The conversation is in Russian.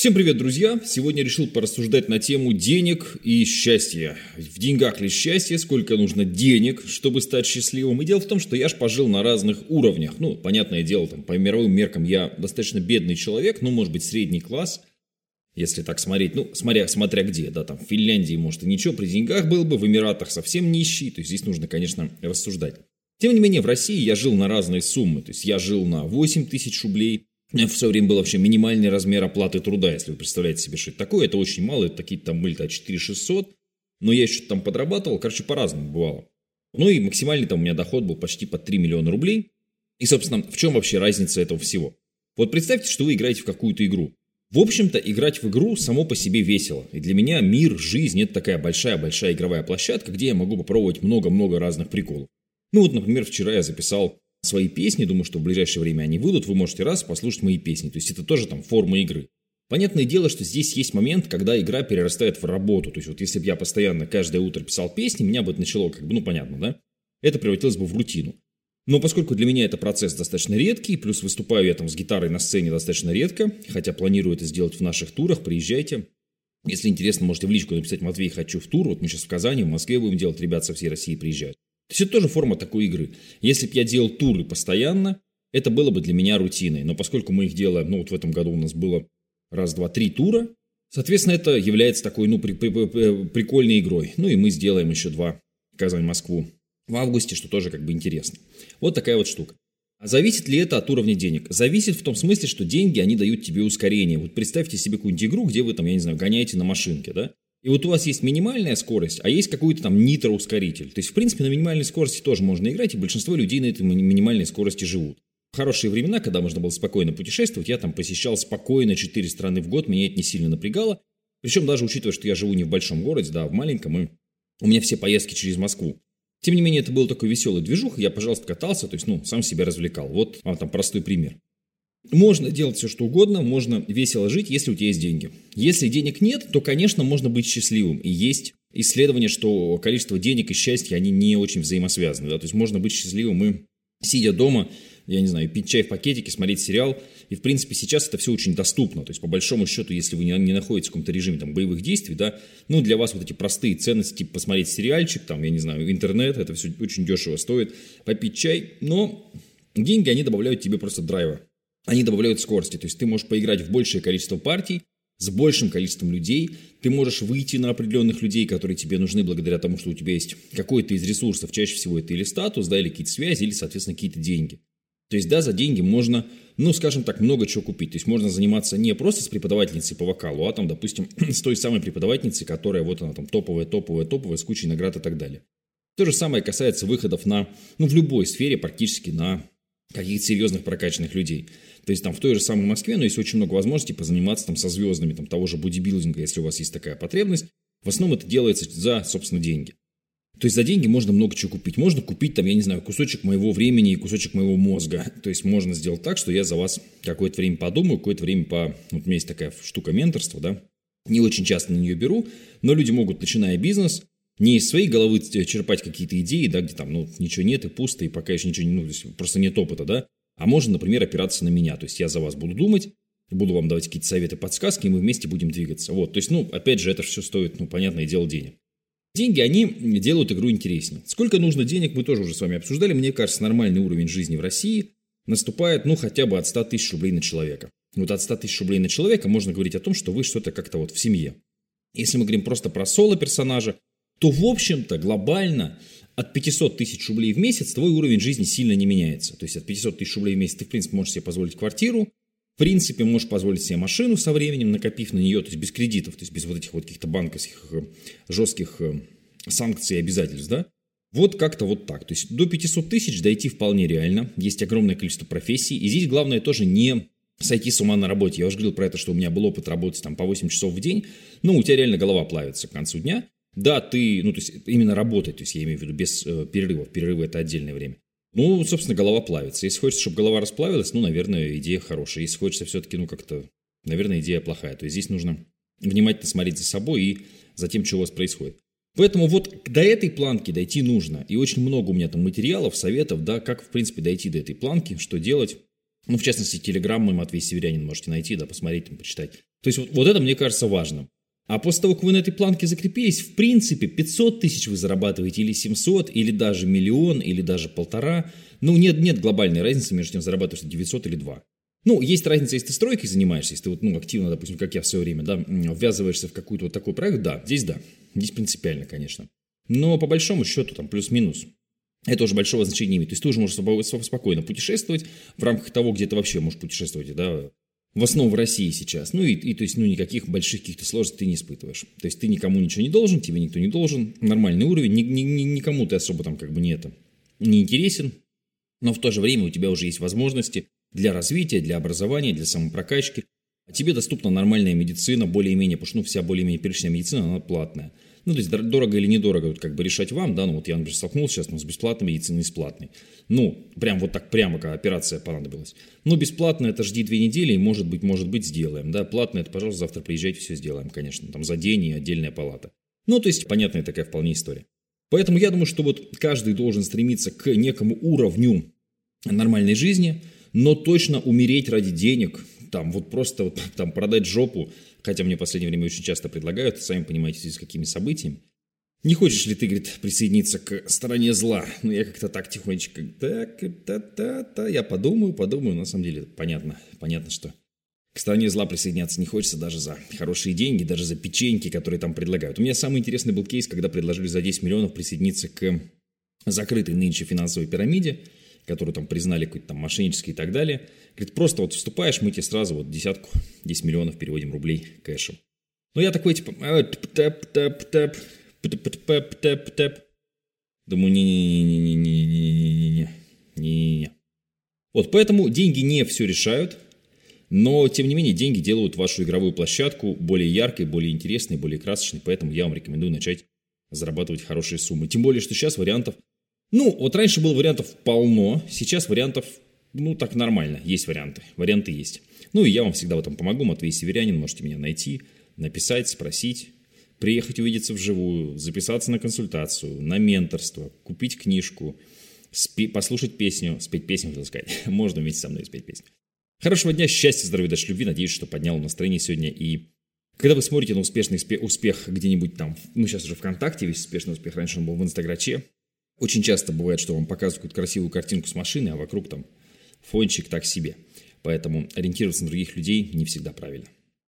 Всем привет, друзья! Сегодня решил порассуждать на тему денег и счастья. В деньгах ли счастье, сколько нужно денег, чтобы стать счастливым. И дело в том, что я ж пожил на разных уровнях. Ну, понятное дело, там, по мировым меркам я достаточно бедный человек, ну, может быть, средний класс, если так смотреть, ну, смотря, смотря где, да, там, в Финляндии, может, и ничего, при деньгах был бы, в Эмиратах совсем нищий, то есть здесь нужно, конечно, рассуждать. Тем не менее, в России я жил на разные суммы, то есть я жил на 8 тысяч рублей, в свое время был вообще минимальный размер оплаты труда, если вы представляете себе, что это такое. Это очень мало, это такие там были 4 600, но я еще там подрабатывал, короче, по-разному бывало. Ну и максимальный там у меня доход был почти под 3 миллиона рублей. И, собственно, в чем вообще разница этого всего? Вот представьте, что вы играете в какую-то игру. В общем-то, играть в игру само по себе весело. И для меня мир, жизнь – это такая большая-большая игровая площадка, где я могу попробовать много-много разных приколов. Ну вот, например, вчера я записал свои песни, думаю, что в ближайшее время они выйдут, вы можете раз послушать мои песни. То есть это тоже там форма игры. Понятное дело, что здесь есть момент, когда игра перерастает в работу. То есть вот если бы я постоянно каждое утро писал песни, меня бы это начало как бы, ну понятно, да? Это превратилось бы в рутину. Но поскольку для меня это процесс достаточно редкий, плюс выступаю я там с гитарой на сцене достаточно редко, хотя планирую это сделать в наших турах, приезжайте. Если интересно, можете в личку написать «Матвей, хочу в тур». Вот мы сейчас в Казани, в Москве будем делать, ребят со всей России приезжают. То есть это тоже форма такой игры. Если бы я делал туры постоянно, это было бы для меня рутиной. Но поскольку мы их делаем, ну вот в этом году у нас было раз, два, три тура, соответственно, это является такой, ну, при, при, при, прикольной игрой. Ну и мы сделаем еще два Казань-Москву в августе, что тоже как бы интересно. Вот такая вот штука. А зависит ли это от уровня денег? Зависит в том смысле, что деньги, они дают тебе ускорение. Вот представьте себе какую-нибудь игру, где вы там, я не знаю, гоняете на машинке, да? И вот у вас есть минимальная скорость, а есть какой-то там нитроускоритель. То есть, в принципе, на минимальной скорости тоже можно играть, и большинство людей на этой минимальной скорости живут. В хорошие времена, когда можно было спокойно путешествовать, я там посещал спокойно 4 страны в год, меня это не сильно напрягало. Причем даже учитывая, что я живу не в большом городе, да, а в маленьком, и у меня все поездки через Москву. Тем не менее, это был такой веселый движух, я, пожалуйста, катался, то есть, ну, сам себя развлекал. Вот вам там простой пример. Можно делать все, что угодно, можно весело жить, если у тебя есть деньги. Если денег нет, то, конечно, можно быть счастливым. И есть исследование, что количество денег и счастья, они не очень взаимосвязаны. Да? То есть можно быть счастливым и сидя дома, я не знаю, пить чай в пакетике, смотреть сериал. И, в принципе, сейчас это все очень доступно. То есть, по большому счету, если вы не, не находитесь в каком-то режиме там, боевых действий, да, ну, для вас вот эти простые ценности, типа посмотреть сериальчик, там, я не знаю, интернет, это все очень дешево стоит, попить чай. Но деньги, они добавляют тебе просто драйва они добавляют скорости. То есть ты можешь поиграть в большее количество партий, с большим количеством людей. Ты можешь выйти на определенных людей, которые тебе нужны благодаря тому, что у тебя есть какой-то из ресурсов. Чаще всего это или статус, да, или какие-то связи, или, соответственно, какие-то деньги. То есть, да, за деньги можно, ну, скажем так, много чего купить. То есть, можно заниматься не просто с преподавательницей по вокалу, а там, допустим, с той самой преподавательницей, которая вот она там топовая, топовая, топовая, с кучей наград и так далее. То же самое касается выходов на, ну, в любой сфере, практически на каких-то серьезных прокачанных людей. То есть там в той же самой Москве, но есть очень много возможностей позаниматься там со звездами, там того же бодибилдинга, если у вас есть такая потребность. В основном это делается за, собственно, деньги. То есть за деньги можно много чего купить. Можно купить там, я не знаю, кусочек моего времени и кусочек моего мозга. То есть можно сделать так, что я за вас какое-то время подумаю, какое-то время по... Вот у меня есть такая штука менторства, да. Не очень часто на нее беру, но люди могут, начиная бизнес, не из своей головы черпать какие-то идеи, да, где там, ну, ничего нет и пусто, и пока еще ничего не, ну, просто нет опыта, да, а можно, например, опираться на меня. То есть я за вас буду думать, буду вам давать какие-то советы, подсказки, и мы вместе будем двигаться. Вот, то есть, ну, опять же, это все стоит, ну, понятное дело, денег. Деньги, они делают игру интереснее. Сколько нужно денег, мы тоже уже с вами обсуждали. Мне кажется, нормальный уровень жизни в России наступает, ну, хотя бы от 100 тысяч рублей на человека. Вот от 100 тысяч рублей на человека можно говорить о том, что вы что-то как-то вот в семье. Если мы говорим просто про соло-персонажа, то, в общем-то, глобально от 500 тысяч рублей в месяц твой уровень жизни сильно не меняется. То есть от 500 тысяч рублей в месяц ты, в принципе, можешь себе позволить квартиру, в принципе, можешь позволить себе машину со временем, накопив на нее, то есть без кредитов, то есть без вот этих вот каких-то банковских э, жестких э, санкций и обязательств, да? Вот как-то вот так. То есть до 500 тысяч дойти вполне реально. Есть огромное количество профессий. И здесь главное тоже не сойти с ума на работе. Я уже говорил про это, что у меня был опыт работать там по 8 часов в день. Ну, у тебя реально голова плавится к концу дня. Да, ты, ну, то есть именно работать, то есть я имею в виду без э, перерывов. Перерывы – это отдельное время. Ну, собственно, голова плавится. Если хочется, чтобы голова расплавилась, ну, наверное, идея хорошая. Если хочется все-таки, ну, как-то, наверное, идея плохая. То есть здесь нужно внимательно смотреть за собой и за тем, что у вас происходит. Поэтому вот до этой планки дойти нужно. И очень много у меня там материалов, советов, да, как, в принципе, дойти до этой планки, что делать. Ну, в частности, телеграммы Матвей Северянин можете найти, да, посмотреть, там, почитать. То есть вот, вот это мне кажется важным. А после того, как вы на этой планке закрепились, в принципе, 500 тысяч вы зарабатываете или 700, или даже миллион, или даже полтора. Ну, нет, нет глобальной разницы между тем, зарабатываешь 900 или 2. Ну, есть разница, если ты стройкой занимаешься, если ты вот, ну, активно, допустим, как я в свое время, да, ввязываешься в какой-то вот такой проект, да, здесь да, здесь принципиально, конечно. Но по большому счету там плюс-минус. Это уже большого значения не имеет. То есть ты уже можешь спокойно путешествовать в рамках того, где ты вообще можешь путешествовать, да, в основном в России сейчас. Ну и, и то есть, ну, никаких больших каких-то сложностей ты не испытываешь. То есть ты никому ничего не должен, тебе никто не должен. Нормальный уровень, ни, ни, ни, никому ты особо там как бы не это не интересен. Но в то же время у тебя уже есть возможности для развития, для образования, для самопрокачки. А тебе доступна нормальная медицина, более-менее, потому что ну, вся более-менее перечная медицина, она платная. Ну, то есть дорого или недорого, вот как бы решать вам, да, ну вот я, например, столкнулся сейчас ну, с бесплатной медициной и с платной. Ну, прям вот так прямо, когда операция понадобилась. Ну, бесплатно это жди две недели, и может быть, может быть, сделаем, да. Платно это, пожалуйста, завтра приезжайте, все сделаем, конечно, там за день и отдельная палата. Ну, то есть, понятная такая вполне история. Поэтому я думаю, что вот каждый должен стремиться к некому уровню нормальной жизни, но точно умереть ради денег, там вот просто вот, там продать жопу, хотя мне в последнее время очень часто предлагают, сами понимаете, с какими событиями. Не хочешь ли ты, говорит, присоединиться к стороне зла? Ну, я как-то так тихонечко, так, та-та-та, я подумаю, подумаю, на самом деле, понятно, понятно, что к стороне зла присоединяться не хочется даже за хорошие деньги, даже за печеньки, которые там предлагают. У меня самый интересный был кейс, когда предложили за 10 миллионов присоединиться к закрытой нынче финансовой пирамиде – которую там признали какой-то там мошеннический и так далее. Говорит, просто вот вступаешь, мы тебе сразу вот десятку, 10 миллионов переводим рублей кэшем. Ну, я такой, типа, тап-тап-тап. Думаю, не-не-не-не-не-не-не-не. не Вот поэтому деньги не все решают, но, тем не менее, деньги делают вашу игровую площадку более яркой, более интересной, более красочной, поэтому я вам рекомендую начать зарабатывать хорошие суммы. Тем более, что сейчас вариантов ну, вот раньше было вариантов полно, сейчас вариантов, ну, так нормально, есть варианты, варианты есть. Ну, и я вам всегда в этом помогу, Матвей Северянин, можете меня найти, написать, спросить, приехать увидеться вживую, записаться на консультацию, на менторство, купить книжку, спи, послушать песню, спеть песню, хотел сказать, можно вместе со мной спеть песню. Хорошего дня, счастья, здоровья, даже любви, надеюсь, что поднял настроение сегодня и когда вы смотрите на успешный успех где-нибудь там, ну сейчас уже ВКонтакте весь успешный успех, раньше он был в Инстаграче, очень часто бывает, что вам показывают красивую картинку с машины, а вокруг там фончик так себе. Поэтому ориентироваться на других людей не всегда правильно.